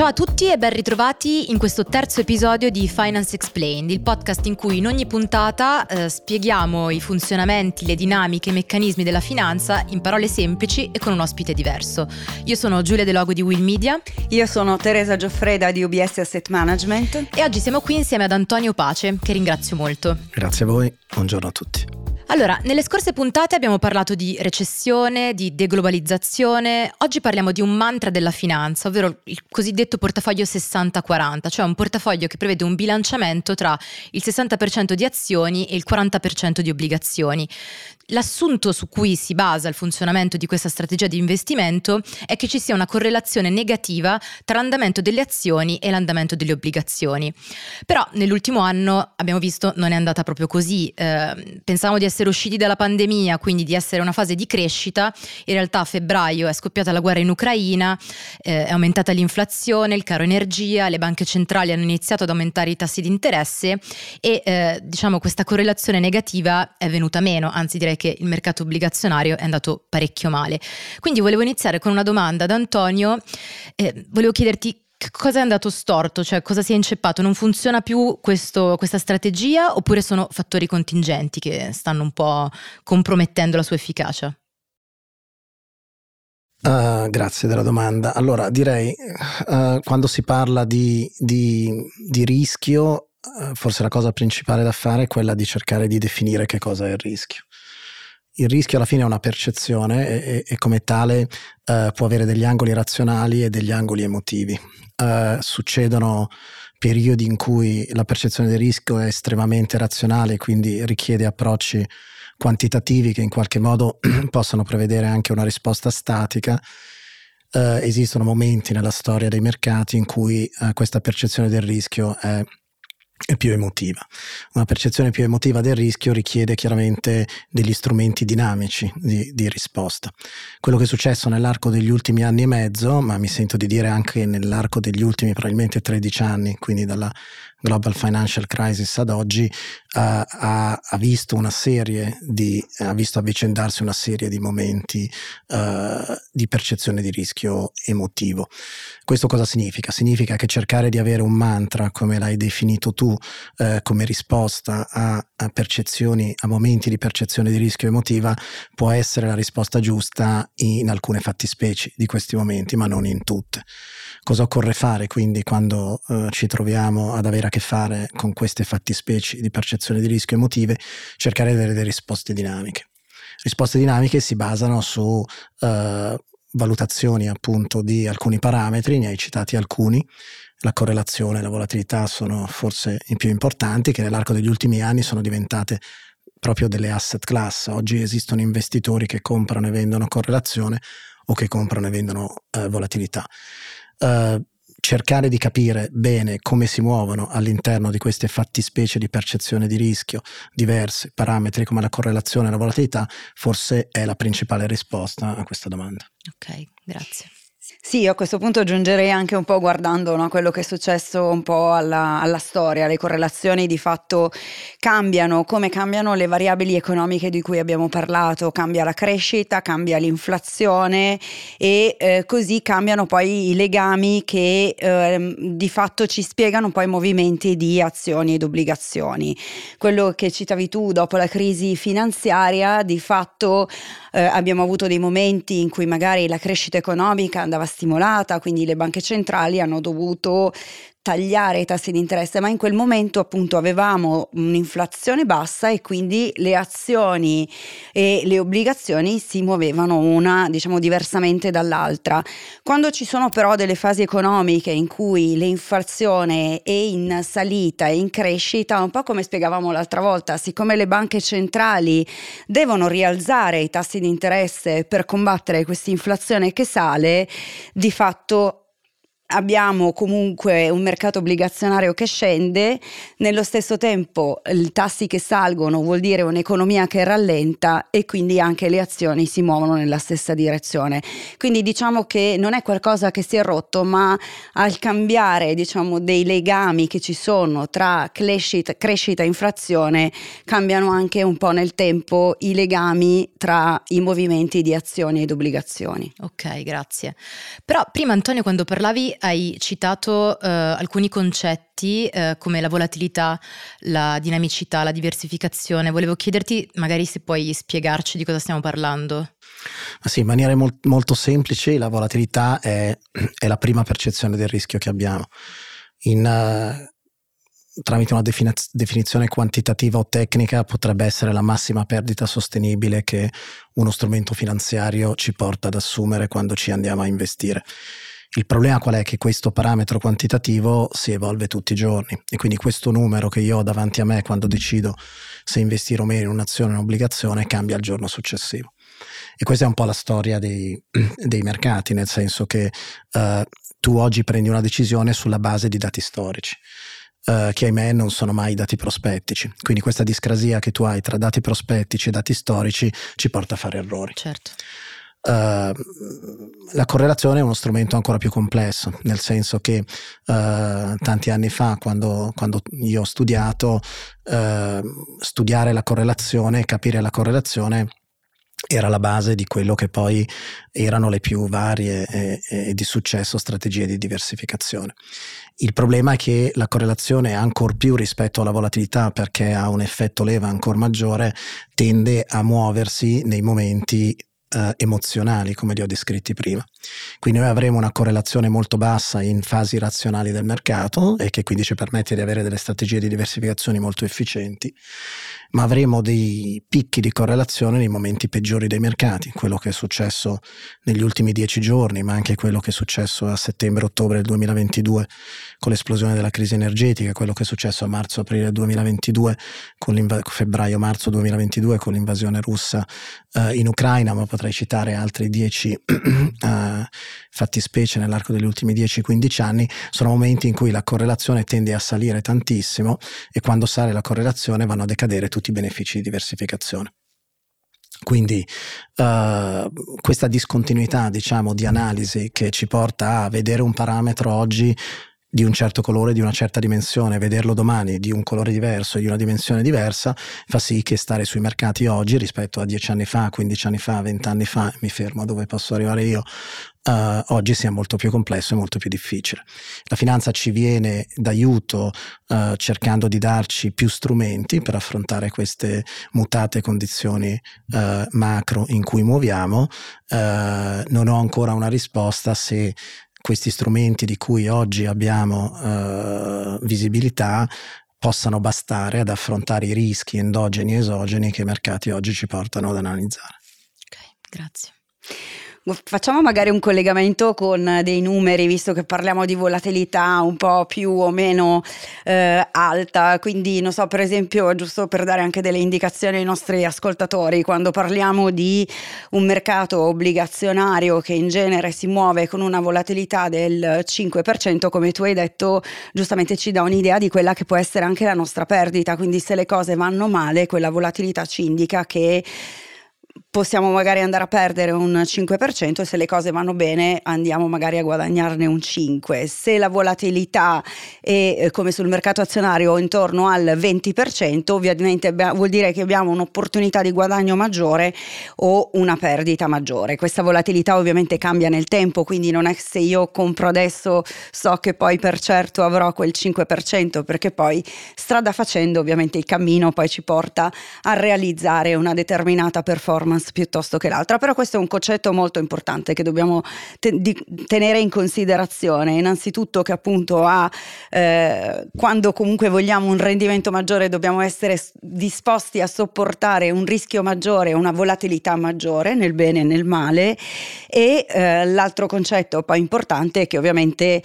Ciao a tutti e ben ritrovati in questo terzo episodio di Finance Explained, il podcast in cui in ogni puntata eh, spieghiamo i funzionamenti, le dinamiche, i meccanismi della finanza in parole semplici e con un ospite diverso. Io sono Giulia De Logo di Will Media. Io sono Teresa Gioffreda di UBS Asset Management. E oggi siamo qui insieme ad Antonio Pace, che ringrazio molto. Grazie a voi, buongiorno a tutti. Allora, nelle scorse puntate abbiamo parlato di recessione, di deglobalizzazione, oggi parliamo di un mantra della finanza, ovvero il cosiddetto portafoglio 60-40, cioè un portafoglio che prevede un bilanciamento tra il 60% di azioni e il 40% di obbligazioni. L'assunto su cui si basa il funzionamento di questa strategia di investimento è che ci sia una correlazione negativa tra l'andamento delle azioni e l'andamento delle obbligazioni. Però nell'ultimo anno abbiamo visto non è andata proprio così. Eh, pensavamo di essere usciti dalla pandemia, quindi di essere una fase di crescita. In realtà a febbraio è scoppiata la guerra in Ucraina, eh, è aumentata l'inflazione, il caro energia, le banche centrali hanno iniziato ad aumentare i tassi di interesse e eh, diciamo questa correlazione negativa è venuta meno, anzi direi che il mercato obbligazionario è andato parecchio male. Quindi volevo iniziare con una domanda ad Antonio, eh, volevo chiederti cosa è andato storto, cioè cosa si è inceppato? Non funziona più questo, questa strategia oppure sono fattori contingenti che stanno un po' compromettendo la sua efficacia? Uh, grazie della domanda. Allora, direi uh, quando si parla di, di, di rischio, uh, forse la cosa principale da fare è quella di cercare di definire che cosa è il rischio il rischio alla fine è una percezione e, e come tale uh, può avere degli angoli razionali e degli angoli emotivi. Uh, succedono periodi in cui la percezione del rischio è estremamente razionale, quindi richiede approcci quantitativi che in qualche modo possano prevedere anche una risposta statica. Uh, esistono momenti nella storia dei mercati in cui questa percezione del rischio è è più emotiva. Una percezione più emotiva del rischio richiede chiaramente degli strumenti dinamici di, di, risposta. Quello che è successo nell'arco degli ultimi anni e mezzo, ma mi sento di dire anche nell'arco degli ultimi probabilmente 13 anni, quindi dalla Global Financial Crisis ad oggi uh, ha, ha, visto una serie di, ha visto avvicendarsi una serie di momenti uh, di percezione di rischio emotivo. Questo cosa significa? Significa che cercare di avere un mantra, come l'hai definito tu, uh, come risposta a, a percezioni, a momenti di percezione di rischio emotiva, può essere la risposta giusta in alcune fattispecie di questi momenti, ma non in tutte. Cosa occorre fare quindi quando ci troviamo ad avere che fare con queste fattispecie di percezione di rischio emotive, cercare di avere delle risposte dinamiche. Risposte dinamiche si basano su uh, valutazioni appunto di alcuni parametri, ne hai citati alcuni, la correlazione e la volatilità sono forse i più importanti, che nell'arco degli ultimi anni sono diventate proprio delle asset class. Oggi esistono investitori che comprano e vendono correlazione o che comprano e vendono uh, volatilità. Uh, cercare di capire bene come si muovono all'interno di queste fattispecie di percezione di rischio diverse, parametri come la correlazione e la volatilità, forse è la principale risposta a questa domanda. Ok, grazie. Sì, a questo punto aggiungerei anche un po' guardando no, quello che è successo un po' alla, alla, storia, le correlazioni di fatto cambiano, come cambiano le variabili economiche di cui abbiamo parlato, cambia la crescita, cambia l'inflazione e eh, così cambiano poi i legami che eh, di fatto ci spiegano poi i movimenti di azioni ed obbligazioni. Quello che citavi tu dopo la crisi finanziaria, di fatto eh, abbiamo avuto dei momenti in cui magari la crescita economica andava stimolata, quindi le banche centrali hanno dovuto tagliare i tassi di interesse, ma in quel momento appunto avevamo un'inflazione bassa e quindi le azioni e le obbligazioni si muovevano una diciamo diversamente dall'altra. Quando ci sono però delle fasi economiche in cui l'inflazione è in salita e in crescita, un po' come spiegavamo l'altra volta, siccome le banche centrali devono rialzare i tassi di interesse per combattere questa inflazione che sale, di fatto abbiamo comunque un mercato obbligazionario che scende, nello stesso tempo i tassi che salgono vuol dire un'economia che rallenta e quindi anche le azioni si muovono nella stessa direzione. Quindi diciamo che non è qualcosa che si è rotto, ma al cambiare diciamo, dei legami che ci sono tra crescita, crescita e inflazione, cambiano anche un po' nel tempo i legami tra i movimenti di azioni ed obbligazioni. Ok, grazie. Però prima Antonio quando parlavi hai citato uh, alcuni concetti uh, come la volatilità, la dinamicità, la diversificazione. Volevo chiederti magari se puoi spiegarci di cosa stiamo parlando. Sì, in maniera molt, molto semplice la volatilità è, è, la prima percezione del rischio che abbiamo. In, uh, tramite una definizione quantitativa o tecnica potrebbe essere la massima perdita sostenibile che uno strumento finanziario ci porta ad assumere quando ci andiamo a investire. Il problema qual è? Che questo parametro quantitativo si evolve tutti i giorni e quindi questo numero che io ho davanti a me quando decido se investire o meno in un'azione o un'obbligazione cambia il giorno successivo. E questa è un po' la storia dei, dei mercati, nel senso che uh, tu oggi prendi una decisione sulla base di dati storici. Uh, che ahimè non sono mai dati prospettici. Quindi questa discrasia che tu hai tra dati prospettici e dati storici ci porta a fare errori. Certo. Uh, la correlazione è uno strumento ancora più complesso, nel senso che uh, tanti anni fa, quando, quando io ho studiato, uh, studiare la correlazione, capire la correlazione era la base di quello che poi erano le più varie e, e, di successo strategie di diversificazione. Il problema è che la correlazione, ancor più rispetto alla volatilità, perché ha un effetto leva ancora maggiore, tende a muoversi nei momenti eh, emozionali, come li ho descritti prima. Quindi noi avremo una correlazione molto bassa in fasi razionali del mercato e che quindi ci permette di avere delle strategie di diversificazione molto efficienti, ma avremo dei picchi di correlazione nei momenti peggiori dei mercati, quello che è successo negli ultimi dieci giorni, ma anche quello che è successo a settembre-ottobre del 2022 con l'esplosione della crisi energetica, quello che è successo a marzo-aprile 2022, con febbraio-marzo 2022 con l'invasione russa uh, in Ucraina, ma potrei citare altri dieci uh, fattispecie nell'arco degli ultimi 10-15 anni, sono momenti in cui la correlazione tende a salire tantissimo e quando sale la correlazione vanno a decadere tutti i benefici di diversificazione. Quindi uh, questa discontinuità, diciamo, di analisi che ci porta a vedere un parametro oggi di un certo colore, di una certa dimensione, vederlo domani di un colore diverso, di una dimensione diversa, fa sì che stare sui mercati oggi rispetto a dieci anni fa, 15 anni fa, 20 anni fa, mi fermo a dove posso arrivare io, uh, oggi sia molto più complesso e molto più difficile. La finanza ci viene d'aiuto uh, cercando di darci più strumenti per affrontare queste mutate condizioni uh, macro in cui muoviamo. non ho ancora una risposta se questi strumenti di cui oggi abbiamo uh, visibilità possano bastare ad affrontare i rischi endogeni e esogeni che i mercati oggi ci portano ad analizzare. Ok, grazie. Facciamo magari un collegamento con dei numeri, visto che parliamo di volatilità un po' più o meno eh, alta, quindi non so, per esempio, giusto per dare anche delle indicazioni ai nostri ascoltatori, quando parliamo di un mercato obbligazionario che in genere si muove con una volatilità del 5%, come tu hai detto, giustamente ci dà un'idea di quella che può essere anche la nostra perdita, quindi se le cose vanno male, quella volatilità ci indica che possiamo magari andare a perdere un 5% e se le cose vanno bene andiamo magari a guadagnarne un 5%. Se la volatilità è eh, come sul mercato azionario intorno al 20%, ovviamente vuol dire che abbiamo un'opportunità di guadagno maggiore o una perdita maggiore. Questa volatilità ovviamente cambia nel tempo, quindi non è se io compro adesso so che poi per certo avrò quel 5%, perché poi strada facendo ovviamente il cammino poi ci porta a realizzare una determinata performance performance piuttosto che l'altra, però questo è un concetto molto importante che dobbiamo te- tenere in considerazione, innanzitutto che appunto ha, eh, quando comunque vogliamo un rendimento maggiore dobbiamo essere disposti a sopportare un rischio maggiore, una volatilità maggiore nel bene e nel male. E eh, l'altro concetto poi importante è che ovviamente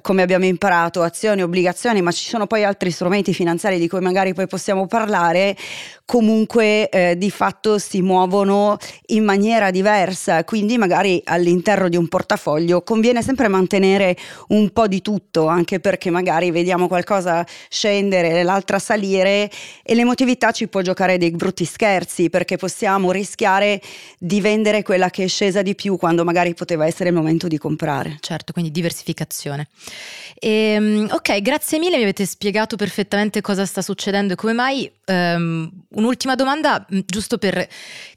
come abbiamo imparato, azioni, obbligazioni, ma ci sono poi altri strumenti finanziari di cui magari poi possiamo parlare, comunque eh, di fatto si muovono in maniera diversa, quindi magari all'interno di un portafoglio conviene sempre mantenere un po' di tutto, anche perché magari vediamo qualcosa scendere, l'altra salire e l'emotività ci può giocare dei brutti scherzi, perché possiamo rischiare di vendere quella che è scesa di più quando magari poteva essere il momento di comprare. Certo, quindi diversificazione. E, ehm, ok, grazie mille, mi avete spiegato perfettamente cosa sta succedendo e come mai. Um, un'ultima domanda, mm, giusto per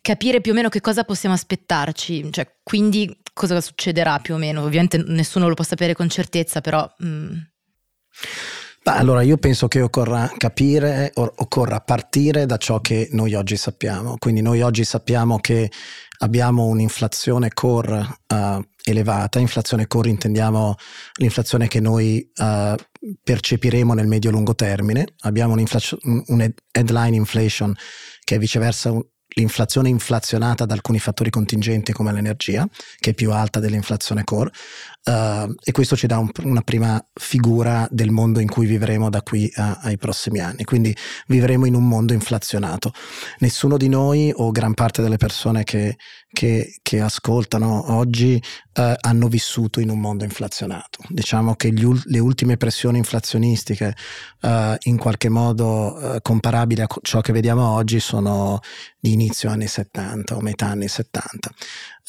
capire più o meno che cosa possiamo aspettarci, cioè quindi cosa succederà più o meno? Ovviamente nessuno lo può sapere con certezza, però... Mm. Beh, allora io penso che occorra capire, occorra partire da ciò che noi oggi sappiamo. Quindi noi oggi sappiamo che abbiamo un'inflazione core uh, elevata, inflazione core intendiamo l'inflazione che noi uh, percepiremo nel medio-lungo termine, abbiamo un headline inflation che è viceversa un, l'inflazione inflazionata da alcuni fattori contingenti come l'energia, che è più alta dell'inflazione core, uh, e questo ci dà un, una prima figura del mondo in cui vivremo da qui a, ai prossimi anni. Quindi vivremo in un mondo inflazionato. Nessuno di noi o gran parte delle persone che, che, che ascoltano oggi uh, hanno vissuto in un mondo inflazionato. Diciamo che gli, le ultime pressioni inflazionistiche uh, in qualche modo comparabili a ciò che vediamo oggi sono di inizio anni 70 o metà anni 70.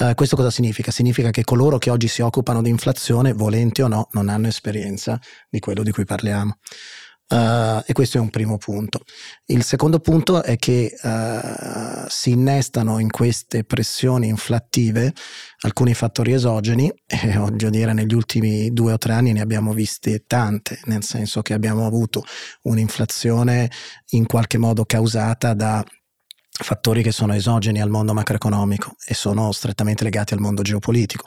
Uh, questo cosa significa? Significa che coloro che oggi si occupano di inflazione, volenti o no, non hanno esperienza di quello di cui parliamo. Uh, e questo è un primo punto. Il secondo punto è che uh, si innestano in queste pressioni inflattive alcuni fattori esogeni e voglio dire negli ultimi due o tre anni ne abbiamo viste tante, nel senso che abbiamo avuto un'inflazione in qualche modo causata da fattori che sono esogeni al mondo macroeconomico e sono strettamente legati al mondo geopolitico.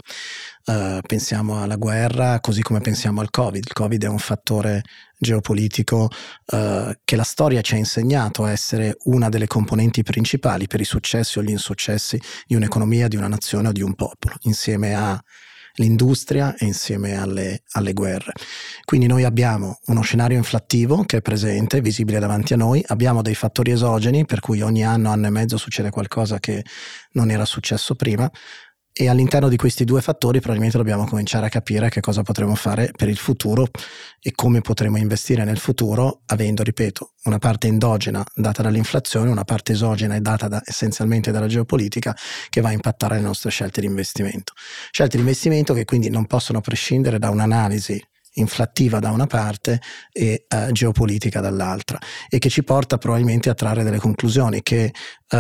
Uh, pensiamo alla guerra così come pensiamo al Covid. Il Covid è un fattore geopolitico uh, che la storia ci ha insegnato essere una delle componenti principali per i successi o gli insuccessi di un'economia, di una nazione o di un popolo, insieme a l'industria e insieme alle, alle, guerre. Quindi noi abbiamo uno scenario inflattivo che è presente, visibile davanti a noi, abbiamo dei fattori esogeni per cui ogni anno, anno e mezzo succede qualcosa che non era successo prima, e all'interno di questi due fattori probabilmente dobbiamo cominciare a capire che cosa potremo fare per il futuro e come potremo investire nel futuro avendo, ripeto, una parte endogena data dall'inflazione, una parte esogena data da, essenzialmente dalla geopolitica che va a impattare le nostre scelte di investimento. Scelte di investimento che quindi non possono prescindere da un'analisi inflattiva da una parte e uh, geopolitica dall'altra e che ci porta probabilmente a trarre delle conclusioni che uh,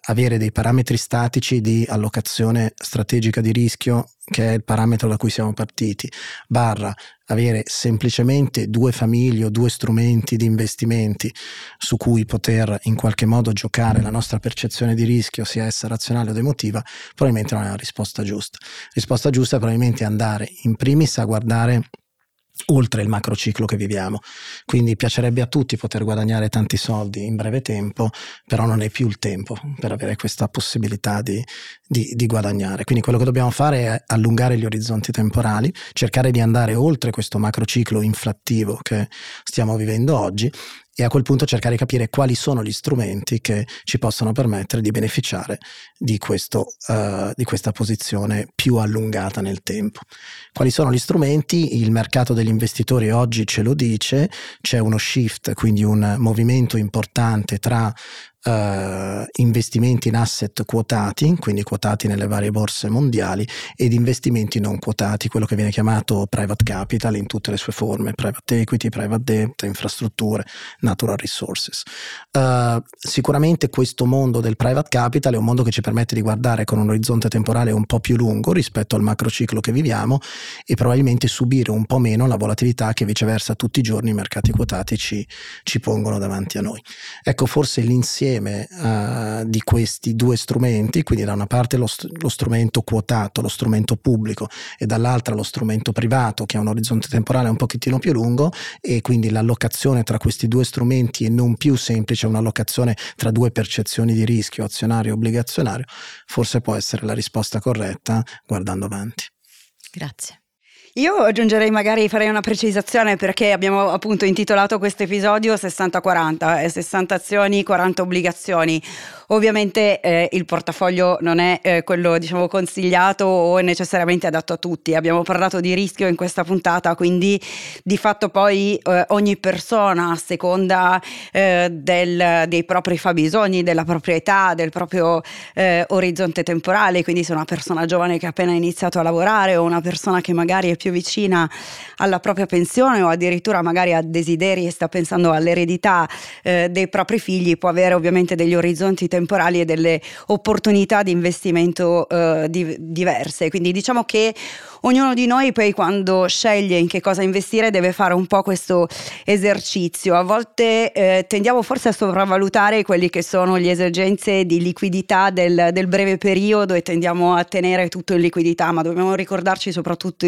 avere dei parametri statici di allocazione strategica di rischio che è il parametro da cui siamo partiti barra avere semplicemente due famiglie o due strumenti di investimenti su cui poter in qualche modo giocare la nostra percezione di rischio sia essa razionale o emotiva probabilmente non è la risposta giusta. Risposta giusta è probabilmente andare in primis a guardare oltre il macrociclo che viviamo. Quindi piacerebbe a tutti poter guadagnare tanti soldi in breve tempo, però non è più il tempo per avere questa possibilità di, di, di, guadagnare. Quindi quello che dobbiamo fare è allungare gli orizzonti temporali, cercare di andare oltre questo macrociclo inflattivo che stiamo vivendo oggi e a quel punto cercare di capire quali sono gli strumenti che ci possono permettere di beneficiare di, questo, uh, di questa posizione più allungata nel tempo. Quali sono gli strumenti? Il mercato degli investitori oggi ce lo dice, c'è uno shift, quindi un movimento importante tra Uh, investimenti in asset quotati, quindi quotati nelle varie borse mondiali, ed investimenti non quotati, quello che viene chiamato private capital in tutte le sue forme, private equity, private debt, infrastrutture, natural resources. Uh, sicuramente questo mondo del private capital è un mondo che ci permette di guardare con un orizzonte temporale un po' più lungo rispetto al macrociclo che viviamo e probabilmente subire un po' meno la volatilità che viceversa tutti i giorni i mercati quotati ci, ci pongono davanti a noi. Ecco, forse l'insieme insieme uh, di questi due strumenti, quindi da una parte lo, st- lo, strumento quotato, lo strumento pubblico e dall'altra lo strumento privato che ha un orizzonte temporale un pochettino più lungo e quindi l'allocazione tra questi due strumenti è non più semplice un'allocazione tra due percezioni di rischio azionario e obbligazionario, forse può essere la risposta corretta guardando avanti. Grazie. Io aggiungerei magari, farei una precisazione perché abbiamo appunto intitolato questo episodio 60-40, 60 azioni, 40 obbligazioni. Ovviamente eh, il portafoglio non è eh, quello diciamo consigliato o necessariamente adatto a tutti. Abbiamo parlato di rischio in questa puntata, quindi di fatto poi eh, ogni persona a seconda eh, del, dei propri fabbisogni, della propria età, del proprio eh, orizzonte temporale, quindi se una persona giovane che ha appena iniziato a lavorare o una persona che magari è più vicina alla propria pensione o addirittura magari ha desideri e sta pensando all'eredità eh, dei propri figli, può avere ovviamente degli orizzonti temporali temporali e delle opportunità di investimento eh, di, diverse. Quindi diciamo che ognuno di noi poi quando sceglie in che cosa investire deve fare un po' questo esercizio. A volte eh, tendiamo forse a sopravvalutare quelli che sono le esigenze di liquidità del, del, breve periodo e tendiamo a tenere tutto in liquidità, ma dobbiamo ricordarci soprattutto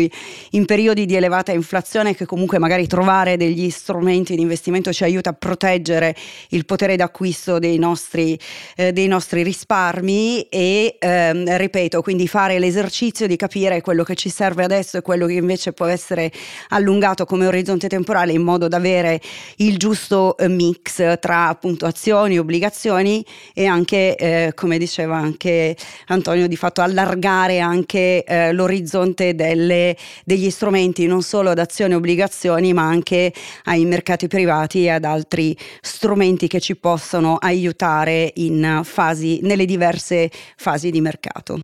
in periodi di elevata inflazione che comunque magari trovare degli strumenti di investimento ci aiuta a proteggere il potere d'acquisto dei nostri, eh, dei nostri risparmi e ehm, ripeto, quindi fare l'esercizio di capire quello che ci serve serve adesso e quello che invece può essere allungato come orizzonte temporale in modo da avere il giusto eh, mix tra appunto azioni, obbligazioni e anche, eh, come diceva anche Antonio, di fatto allargare anche eh, l'orizzonte delle, degli strumenti non solo ad azioni e obbligazioni ma anche ai mercati privati e ad altri strumenti che ci possono aiutare in fasi, nelle diverse fasi di mercato.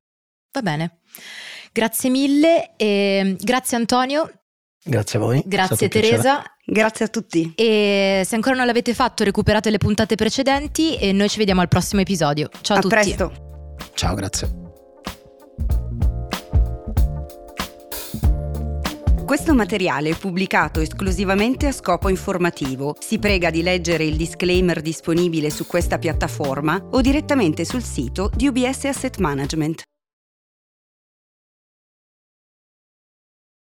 Va bene. Grazie mille, e grazie Antonio. Grazie a voi. Grazie Teresa. Grazie a tutti. E se ancora non l'avete fatto, recuperate le puntate precedenti e noi ci vediamo al prossimo episodio. Ciao a, a tutti. A presto. Ciao, grazie. Questo materiale è pubblicato esclusivamente a scopo informativo. Si prega di leggere il disclaimer disponibile su questa piattaforma o direttamente sul sito di UBS Asset Management.